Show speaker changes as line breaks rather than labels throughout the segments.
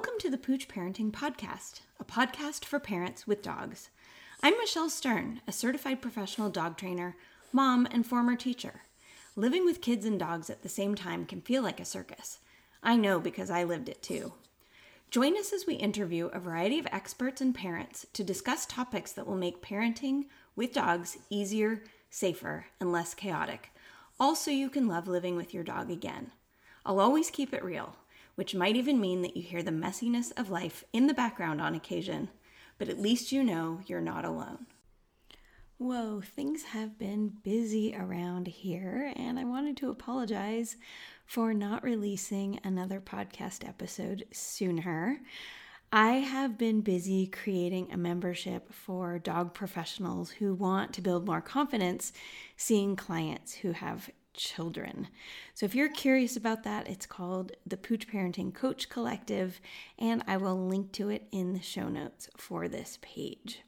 Welcome to the Pooch Parenting Podcast, a podcast for parents with dogs. I'm Michelle Stern, a certified professional dog trainer, mom, and former teacher. Living with kids and dogs at the same time can feel like a circus. I know because I lived it too. Join us as we interview a variety of experts and parents to discuss topics that will make parenting with dogs easier, safer, and less chaotic. Also, you can love living with your dog again. I'll always keep it real which might even mean that you hear the messiness of life in the background on occasion, but at least you know you're not alone. Whoa, things have been busy around here, and I wanted to apologize for not releasing another podcast episode sooner. I have been busy creating a membership for dog professionals who want to build more confidence seeing clients who have children. So if you're curious about that, it's called the Pooch Parenting Coach Collective, and I will link to it in the show notes for this page.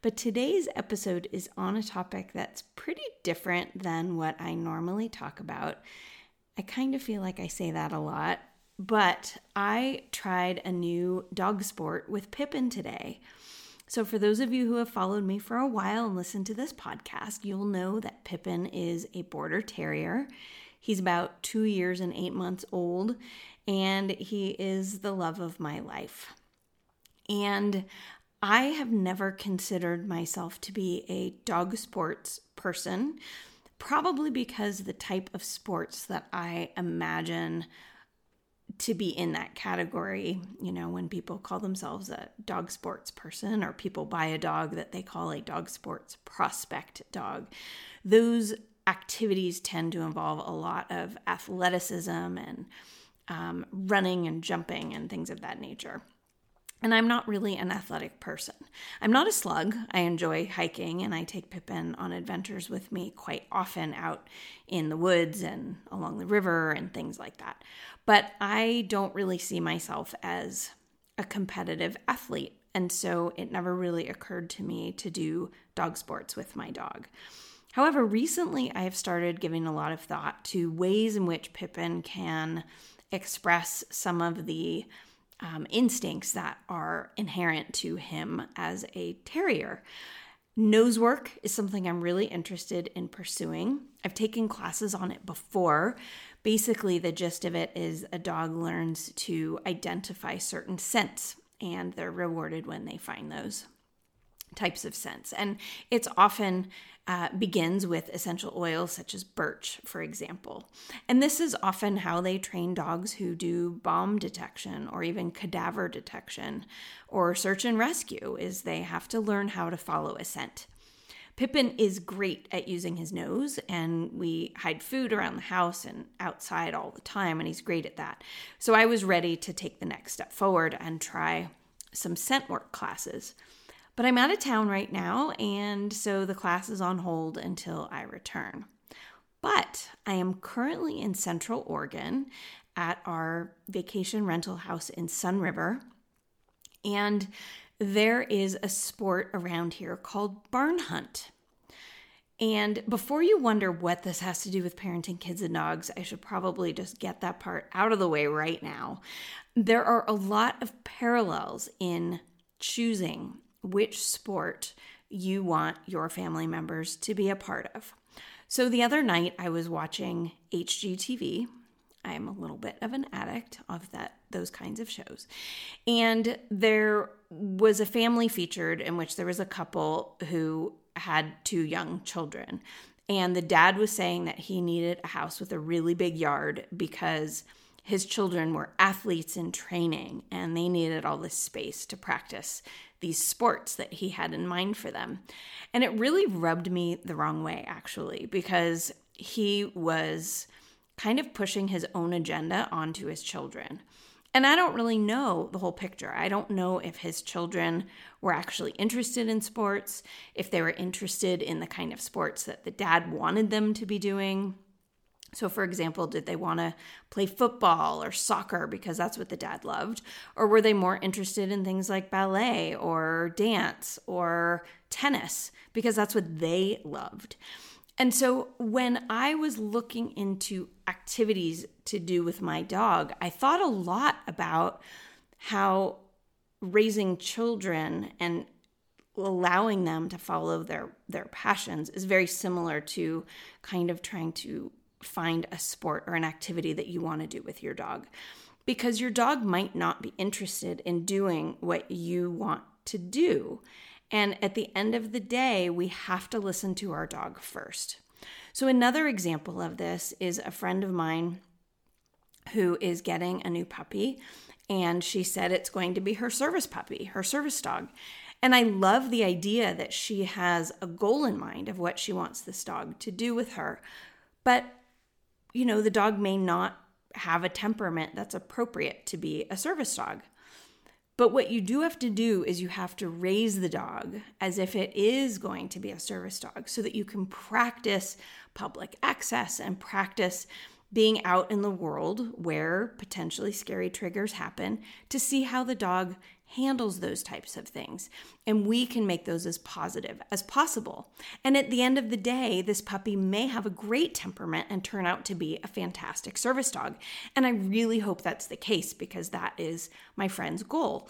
But today's episode is on a topic that's pretty different than what I normally talk about. I kind of feel like I say that a lot, but I tried a new dog sport with Pippin today. So, for those of you who have followed me for a while and listened to this podcast, you'll know that Pippin is a border terrier. He's about two years and eight months old, and he is the love of my life. And I have never considered myself to be a dog sports person, probably because the type of sports that I imagine to be in that category, you know, when people call themselves a dog sports person or people buy a dog that they call a dog sports prospect dog, those activities tend to involve a lot of athleticism and um, running and jumping and things of that nature. And I'm not really an athletic person. I'm not a slug. I enjoy hiking and I take Pippin on adventures with me quite often out in the woods and along the river and things like that. But I don't really see myself as a competitive athlete. And so it never really occurred to me to do dog sports with my dog. However, recently I have started giving a lot of thought to ways in which Pippin can express some of the um, instincts that are inherent to him as a terrier. Nose work is something I'm really interested in pursuing. I've taken classes on it before. Basically, the gist of it is a dog learns to identify certain scents, and they're rewarded when they find those types of scents. And it's often uh, begins with essential oils such as birch, for example. And this is often how they train dogs who do bomb detection or even cadaver detection or search and rescue is they have to learn how to follow a scent. Pippin is great at using his nose, and we hide food around the house and outside all the time, and he's great at that. So I was ready to take the next step forward and try some scent work classes. But I'm out of town right now, and so the class is on hold until I return. But I am currently in Central Oregon at our vacation rental house in Sunriver. And there is a sport around here called barn hunt. And before you wonder what this has to do with parenting kids and dogs, I should probably just get that part out of the way right now. There are a lot of parallels in choosing which sport you want your family members to be a part of. So the other night I was watching HGTV. I'm a little bit of an addict of that those kinds of shows. And there was a family featured in which there was a couple who had two young children. And the dad was saying that he needed a house with a really big yard because his children were athletes in training and they needed all this space to practice these sports that he had in mind for them. And it really rubbed me the wrong way, actually, because he was kind of pushing his own agenda onto his children. And I don't really know the whole picture. I don't know if his children were actually interested in sports, if they were interested in the kind of sports that the dad wanted them to be doing. So, for example, did they want to play football or soccer because that's what the dad loved? Or were they more interested in things like ballet or dance or tennis because that's what they loved? And so, when I was looking into activities to do with my dog, I thought a lot about how raising children and allowing them to follow their their passions is very similar to kind of trying to find a sport or an activity that you want to do with your dog. Because your dog might not be interested in doing what you want to do. And at the end of the day we have to listen to our dog first. So another example of this is a friend of mine who is getting a new puppy and she said it's going to be her service puppy her service dog. And I love the idea that she has a goal in mind of what she wants this dog to do with her. But, you know, the dog may not have a temperament that's appropriate to be a service dog. But what you do have to do is you have to raise the dog as if it is going to be a service dog so that you can practice public access and practice being out in the world where potentially scary triggers happen to see how the dog handles those types of things. And we can make those as positive as possible. And at the end of the day, this puppy may have a great temperament and turn out to be a fantastic service dog. And I really hope that's the case because that is my friend's goal.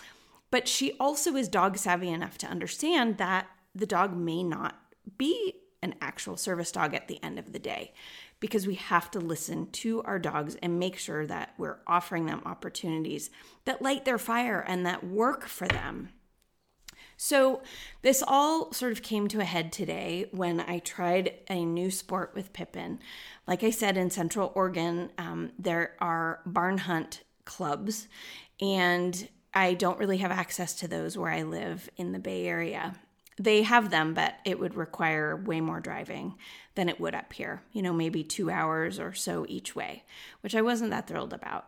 But she also is dog savvy enough to understand that the dog may not be an actual service dog at the end of the day because we have to listen to our dogs and make sure that we're offering them opportunities that light their fire and that work for them. So, this all sort of came to a head today when I tried a new sport with Pippin. Like I said, in Central Oregon, um, there are barn hunt clubs, and I don't really have access to those where I live in the Bay Area they have them, but it would require way more driving than it would up here, you know, maybe two hours or so each way, which I wasn't that thrilled about.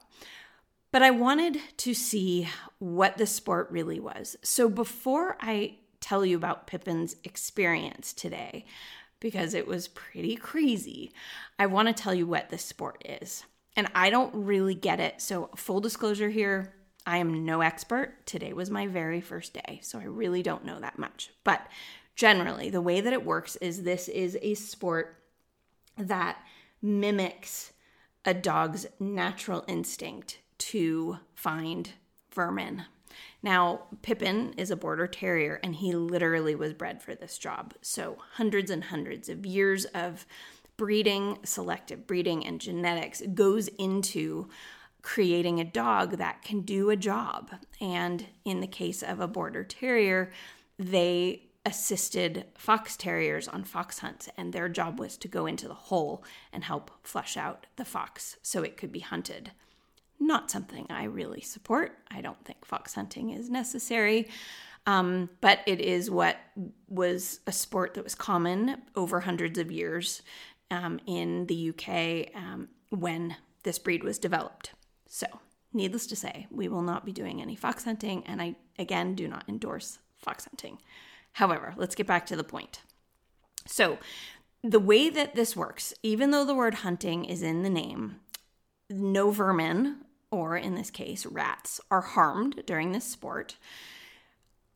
But I wanted to see what the sport really was. So before I tell you about Pippin's experience today, because it was pretty crazy, I want to tell you what this sport is. And I don't really get it. So, full disclosure here, I am no expert. Today was my very first day, so I really don't know that much. But generally, the way that it works is this is a sport that mimics a dog's natural instinct to find vermin. Now, Pippin is a border terrier and he literally was bred for this job. So, hundreds and hundreds of years of breeding, selective breeding, and genetics goes into creating a dog that can do a job. And in the case of a border terrier, they assisted fox terriers on fox hunts, and their job was to go into the hole and help flush out the fox so it could be hunted. Not something I really support. I don't think fox hunting is necessary. Um, but it is what was a sport that was common over hundreds of years um, in the UK um, when this breed was developed. So, needless to say, we will not be doing any fox hunting, and I again do not endorse fox hunting. However, let's get back to the point. So, the way that this works, even though the word hunting is in the name, no vermin, or in this case, rats, are harmed during this sport.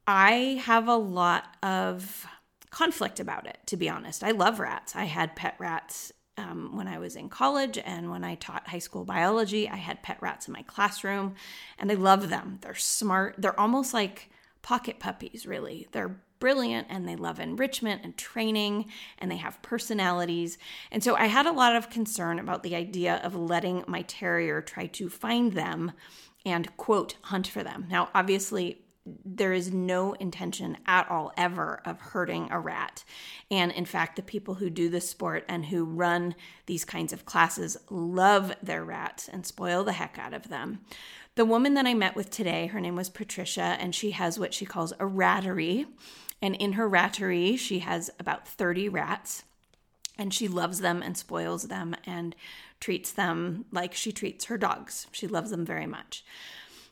I have a lot of conflict about it, to be honest. I love rats. I had pet rats um, when I was in college and when I taught high school biology. I had pet rats in my classroom and I love them. They're smart. They're almost like pocket puppies, really. They're brilliant and they love enrichment and training and they have personalities. And so I had a lot of concern about the idea of letting my terrier try to find them and quote hunt for them. Now, obviously, there is no intention at all ever of hurting a rat. And in fact, the people who do this sport and who run these kinds of classes love their rats and spoil the heck out of them. The woman that I met with today, her name was Patricia, and she has what she calls a rattery. And in her rattery, she has about 30 rats. And she loves them and spoils them and treats them like she treats her dogs. She loves them very much.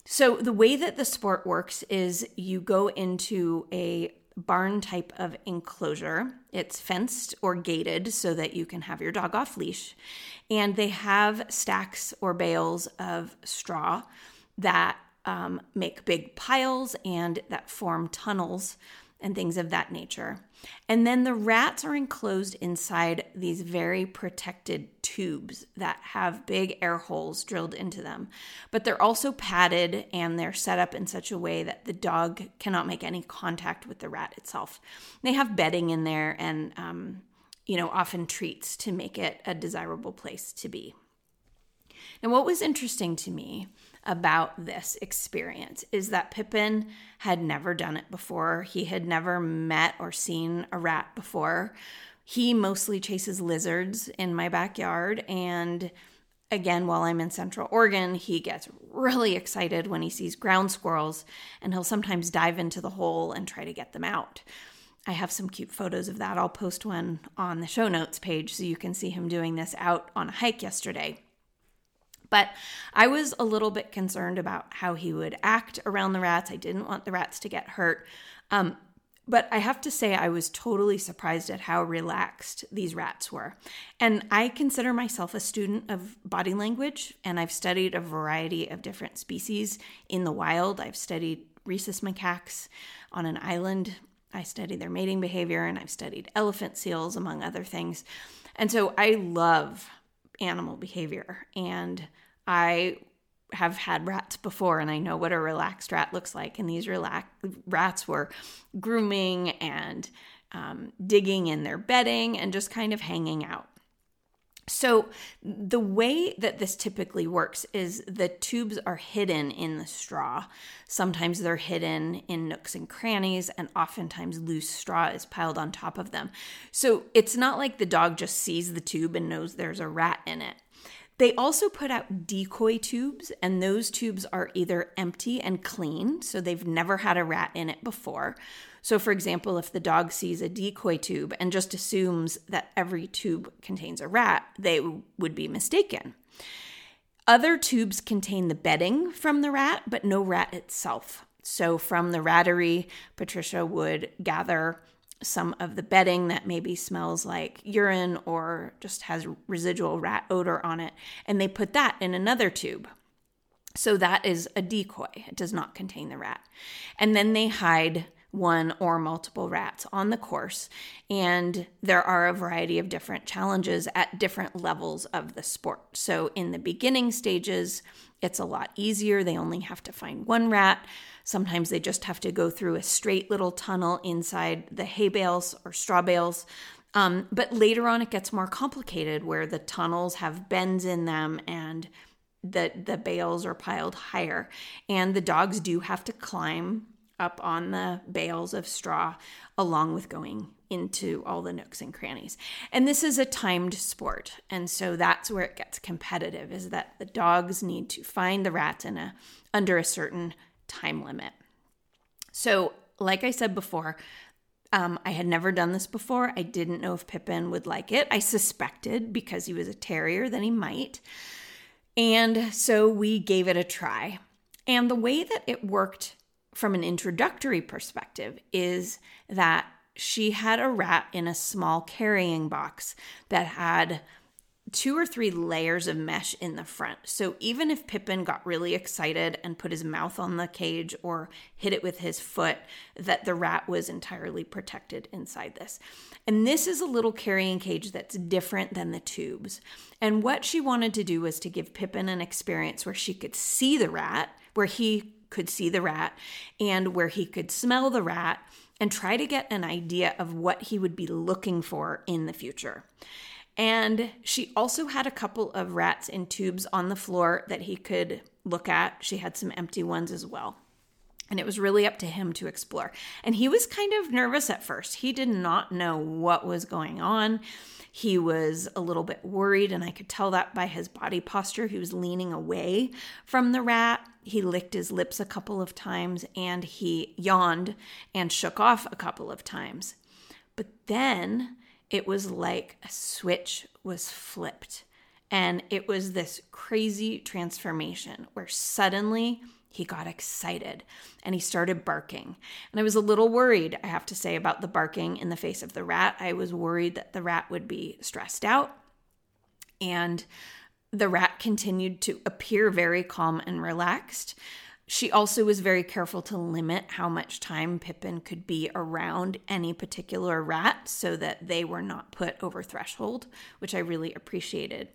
So, the way that the sport works is you go into a barn type of enclosure. It's fenced or gated so that you can have your dog off leash. And they have stacks or bales of straw that um, make big piles and that form tunnels and things of that nature. And then the rats are enclosed inside these very protected tubes that have big air holes drilled into them. But they're also padded and they're set up in such a way that the dog cannot make any contact with the rat itself. They have bedding in there and, um, you know, often treats to make it a desirable place to be. Now, what was interesting to me about this experience is that Pippin had never done it before. He had never met or seen a rat before. He mostly chases lizards in my backyard. And again, while I'm in Central Oregon, he gets really excited when he sees ground squirrels and he'll sometimes dive into the hole and try to get them out. I have some cute photos of that. I'll post one on the show notes page so you can see him doing this out on a hike yesterday. But I was a little bit concerned about how he would act around the rats. I didn't want the rats to get hurt. Um, but I have to say, I was totally surprised at how relaxed these rats were. And I consider myself a student of body language, and I've studied a variety of different species in the wild. I've studied rhesus macaques on an island. I studied their mating behavior, and I've studied elephant seals, among other things. And so I love animal behavior. And I have had rats before and I know what a relaxed rat looks like. And these relax- rats were grooming and um, digging in their bedding and just kind of hanging out. So, the way that this typically works is the tubes are hidden in the straw. Sometimes they're hidden in nooks and crannies, and oftentimes loose straw is piled on top of them. So, it's not like the dog just sees the tube and knows there's a rat in it. They also put out decoy tubes, and those tubes are either empty and clean, so they've never had a rat in it before. So, for example, if the dog sees a decoy tube and just assumes that every tube contains a rat, they would be mistaken. Other tubes contain the bedding from the rat, but no rat itself. So, from the rattery, Patricia would gather some of the bedding that maybe smells like urine or just has residual rat odor on it, and they put that in another tube. So that is a decoy. It does not contain the rat. And then they hide one or multiple rats on the course. And there are a variety of different challenges at different levels of the sport. So in the beginning stages, it's a lot easier. They only have to find one rat. Sometimes they just have to go through a straight little tunnel inside the hay bales or straw bales. Um, but later on, it gets more complicated where the tunnels have bends in them and the, the bales are piled higher. And the dogs do have to climb up on the bales of straw along with going into all the nooks and crannies. And this is a timed sport. And so that's where it gets competitive is that the dogs need to find the rats in a under a certain time limit. So, like I said before, um, I had never done this before. I didn't know if Pippin would like it. I suspected because he was a terrier that he might. And so we gave it a try. And the way that it worked from an introductory perspective is that she had a rat in a small carrying box that had two or three layers of mesh in the front. So even if Pippin got really excited and put his mouth on the cage or hit it with his foot, that the rat was entirely protected inside this. And this is a little carrying cage that's different than the tubes. And what she wanted to do was to give Pippin an experience where she could see the rat, where he could see the rat, and where he could smell the rat and try to get an idea of what he would be looking for in the future. And she also had a couple of rats in tubes on the floor that he could look at. She had some empty ones as well. And it was really up to him to explore. And he was kind of nervous at first. He did not know what was going on. He was a little bit worried, and I could tell that by his body posture. He was leaning away from the rat. He licked his lips a couple of times and he yawned and shook off a couple of times. But then it was like a switch was flipped. And it was this crazy transformation where suddenly he got excited and he started barking. And I was a little worried, I have to say, about the barking in the face of the rat. I was worried that the rat would be stressed out. And the rat continued to appear very calm and relaxed. She also was very careful to limit how much time Pippin could be around any particular rat so that they were not put over threshold, which I really appreciated.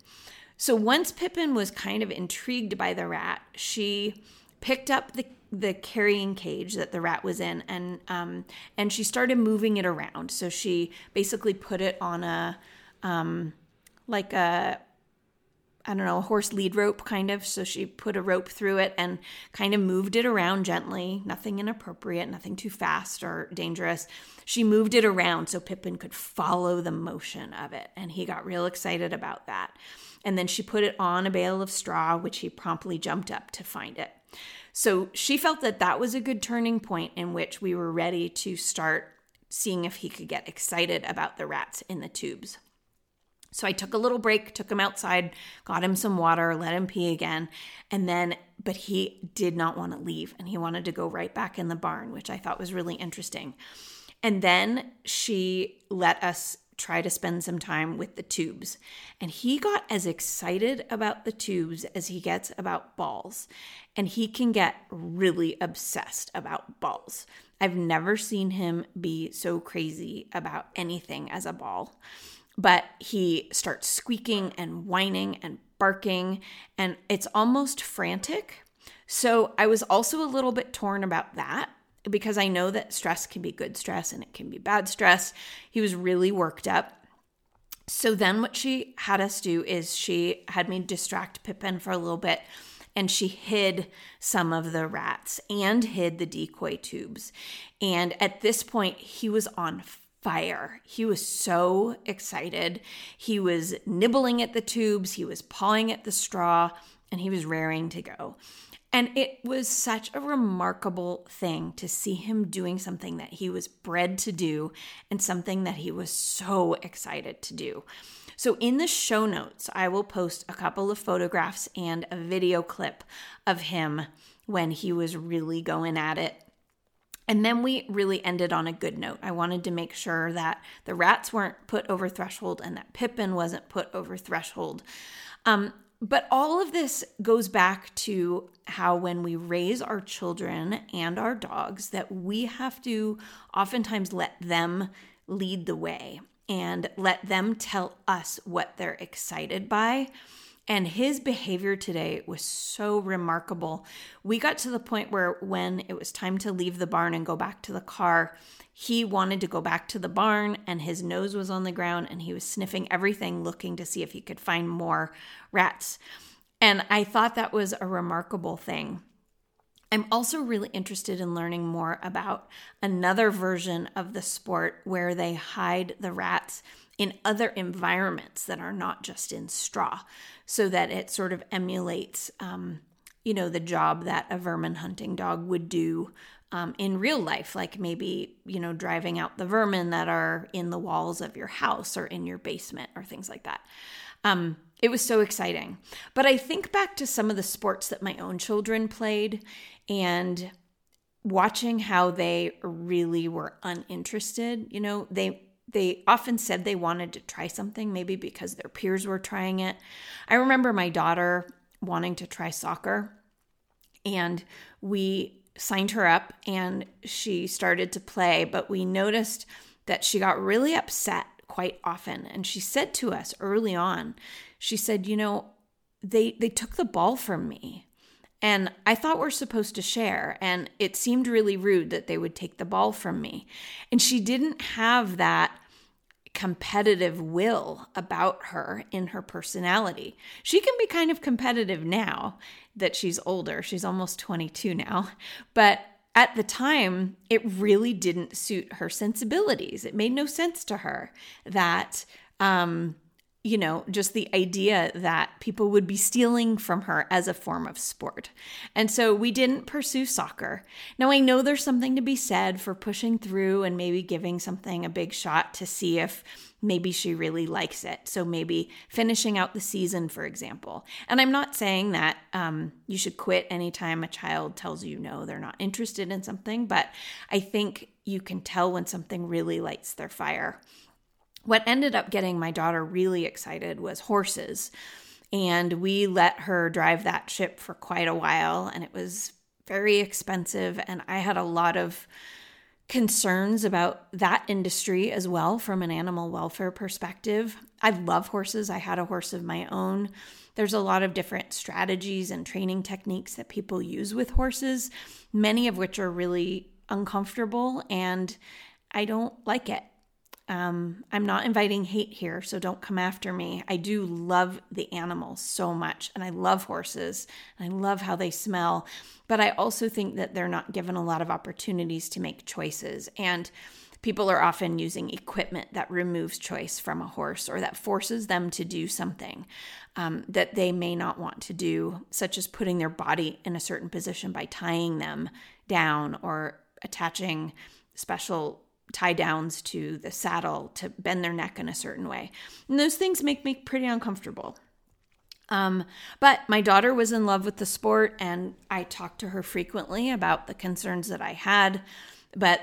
So once Pippin was kind of intrigued by the rat, she picked up the the carrying cage that the rat was in and um, and she started moving it around. So she basically put it on a um, like a I don't know, a horse lead rope kind of. So she put a rope through it and kind of moved it around gently, nothing inappropriate, nothing too fast or dangerous. She moved it around so Pippin could follow the motion of it. And he got real excited about that. And then she put it on a bale of straw, which he promptly jumped up to find it. So she felt that that was a good turning point in which we were ready to start seeing if he could get excited about the rats in the tubes. So I took a little break, took him outside, got him some water, let him pee again. And then, but he did not want to leave and he wanted to go right back in the barn, which I thought was really interesting. And then she let us try to spend some time with the tubes. And he got as excited about the tubes as he gets about balls. And he can get really obsessed about balls. I've never seen him be so crazy about anything as a ball but he starts squeaking and whining and barking, and it's almost frantic. So I was also a little bit torn about that because I know that stress can be good stress and it can be bad stress. He was really worked up. So then what she had us do is she had me distract Pippin for a little bit and she hid some of the rats and hid the decoy tubes. And at this point, he was on fire. He was so excited. He was nibbling at the tubes, he was pawing at the straw, and he was raring to go. And it was such a remarkable thing to see him doing something that he was bred to do and something that he was so excited to do. So, in the show notes, I will post a couple of photographs and a video clip of him when he was really going at it and then we really ended on a good note. I wanted to make sure that the rats weren't put over threshold and that Pippin wasn't put over threshold. Um, but all of this goes back to how when we raise our children and our dogs that we have to oftentimes let them lead the way and let them tell us what they're excited by and his behavior today was so remarkable. We got to the point where when it was time to leave the barn and go back to the car, he wanted to go back to the barn and his nose was on the ground and he was sniffing everything looking to see if he could find more rats. And I thought that was a remarkable thing. I'm also really interested in learning more about another version of the sport where they hide the rats in other environments that are not just in straw, so that it sort of emulates, um, you know, the job that a vermin hunting dog would do um, in real life, like maybe, you know, driving out the vermin that are in the walls of your house or in your basement or things like that. Um, it was so exciting. But I think back to some of the sports that my own children played and watching how they really were uninterested. You know, they they often said they wanted to try something, maybe because their peers were trying it. I remember my daughter wanting to try soccer, and we signed her up and she started to play, but we noticed that she got really upset quite often. And she said to us early on, she said, You know, they, they took the ball from me. And I thought we're supposed to share. And it seemed really rude that they would take the ball from me. And she didn't have that competitive will about her in her personality. She can be kind of competitive now that she's older. She's almost 22 now. But at the time, it really didn't suit her sensibilities. It made no sense to her that um, you know, just the idea that people would be stealing from her as a form of sport. And so we didn't pursue soccer. Now, I know there's something to be said for pushing through and maybe giving something a big shot to see if maybe she really likes it. So maybe finishing out the season, for example. And I'm not saying that um, you should quit anytime a child tells you no, they're not interested in something, but I think you can tell when something really lights their fire. What ended up getting my daughter really excited was horses. And we let her drive that ship for quite a while, and it was very expensive, and I had a lot of concerns about that industry as well from an animal welfare perspective. I love horses. I had a horse of my own. There's a lot of different strategies and training techniques that people use with horses, many of which are really uncomfortable and I don't like it. Um, I'm not inviting hate here, so don't come after me. I do love the animals so much, and I love horses, and I love how they smell. But I also think that they're not given a lot of opportunities to make choices. And people are often using equipment that removes choice from a horse or that forces them to do something um, that they may not want to do, such as putting their body in a certain position by tying them down or attaching special tie downs to the saddle to bend their neck in a certain way. And those things make me pretty uncomfortable. Um, but my daughter was in love with the sport, and I talked to her frequently about the concerns that I had. But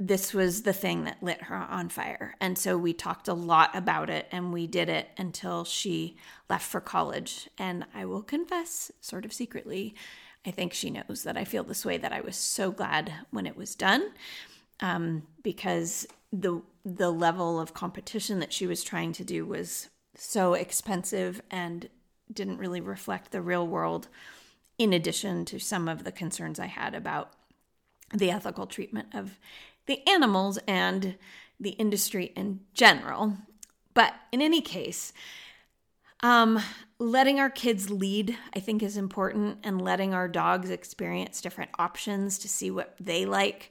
this was the thing that lit her on fire. And so we talked a lot about it, and we did it until she left for college. And I will confess, sort of secretly, I think she knows that I feel this way that I was so glad when it was done um, because the the level of competition that she was trying to do was so expensive and didn't really reflect the real world in addition to some of the concerns I had about the ethical treatment of the animals and the industry in general. But in any case, um, letting our kids lead, I think, is important, and letting our dogs experience different options to see what they like.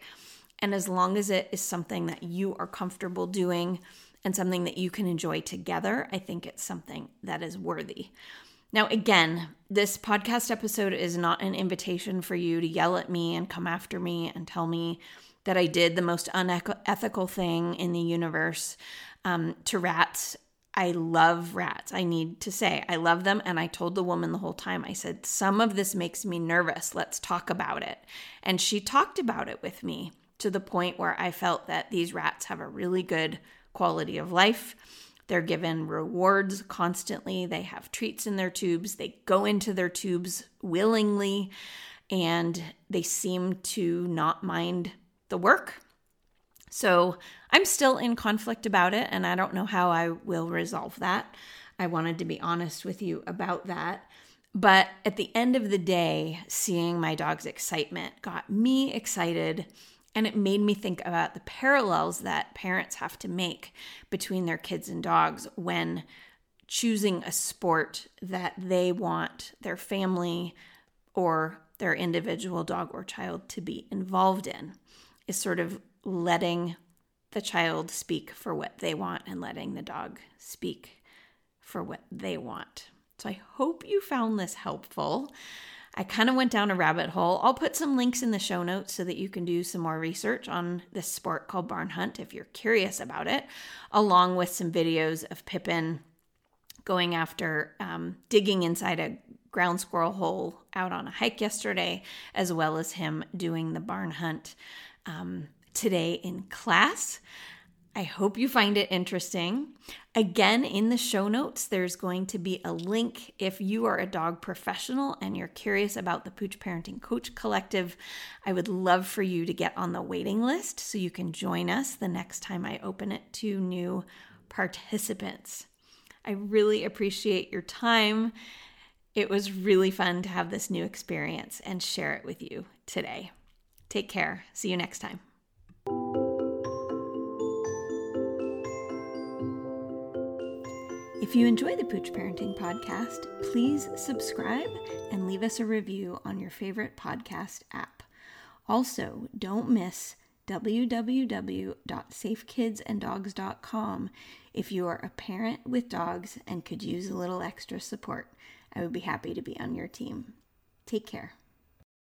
And as long as it is something that you are comfortable doing and something that you can enjoy together, I think it's something that is worthy. Now, again, this podcast episode is not an invitation for you to yell at me and come after me and tell me that I did the most unethical thing in the universe um, to rats. I love rats. I need to say, I love them. And I told the woman the whole time, I said, Some of this makes me nervous. Let's talk about it. And she talked about it with me to the point where I felt that these rats have a really good quality of life. They're given rewards constantly. They have treats in their tubes. They go into their tubes willingly and they seem to not mind the work. So I'm still in conflict about it and I don't know how I will resolve that. I wanted to be honest with you about that. But at the end of the day, seeing my dog's excitement got me excited and it made me think about the parallels that parents have to make between their kids and dogs when choosing a sport that they want their family or their individual dog or child to be involved in is sort of letting the child speak for what they want and letting the dog speak for what they want. So I hope you found this helpful. I kind of went down a rabbit hole. I'll put some links in the show notes so that you can do some more research on this sport called barn hunt if you're curious about it, along with some videos of Pippin going after um, digging inside a ground squirrel hole out on a hike yesterday, as well as him doing the barn hunt um, today in class. I hope you find it interesting. Again, in the show notes, there's going to be a link if you are a dog professional and you're curious about the Pooch Parenting Coach Collective. I would love for you to get on the waiting list so you can join us the next time I open it to new participants. I really appreciate your time. It was really fun to have this new experience and share it with you today. Take care. See you next time. If you enjoy the Pooch Parenting Podcast, please subscribe and leave us a review on your favorite podcast app. Also, don't miss www.safekidsanddogs.com if you are a parent with dogs and could use a little extra support. I would be happy to be on your team. Take care.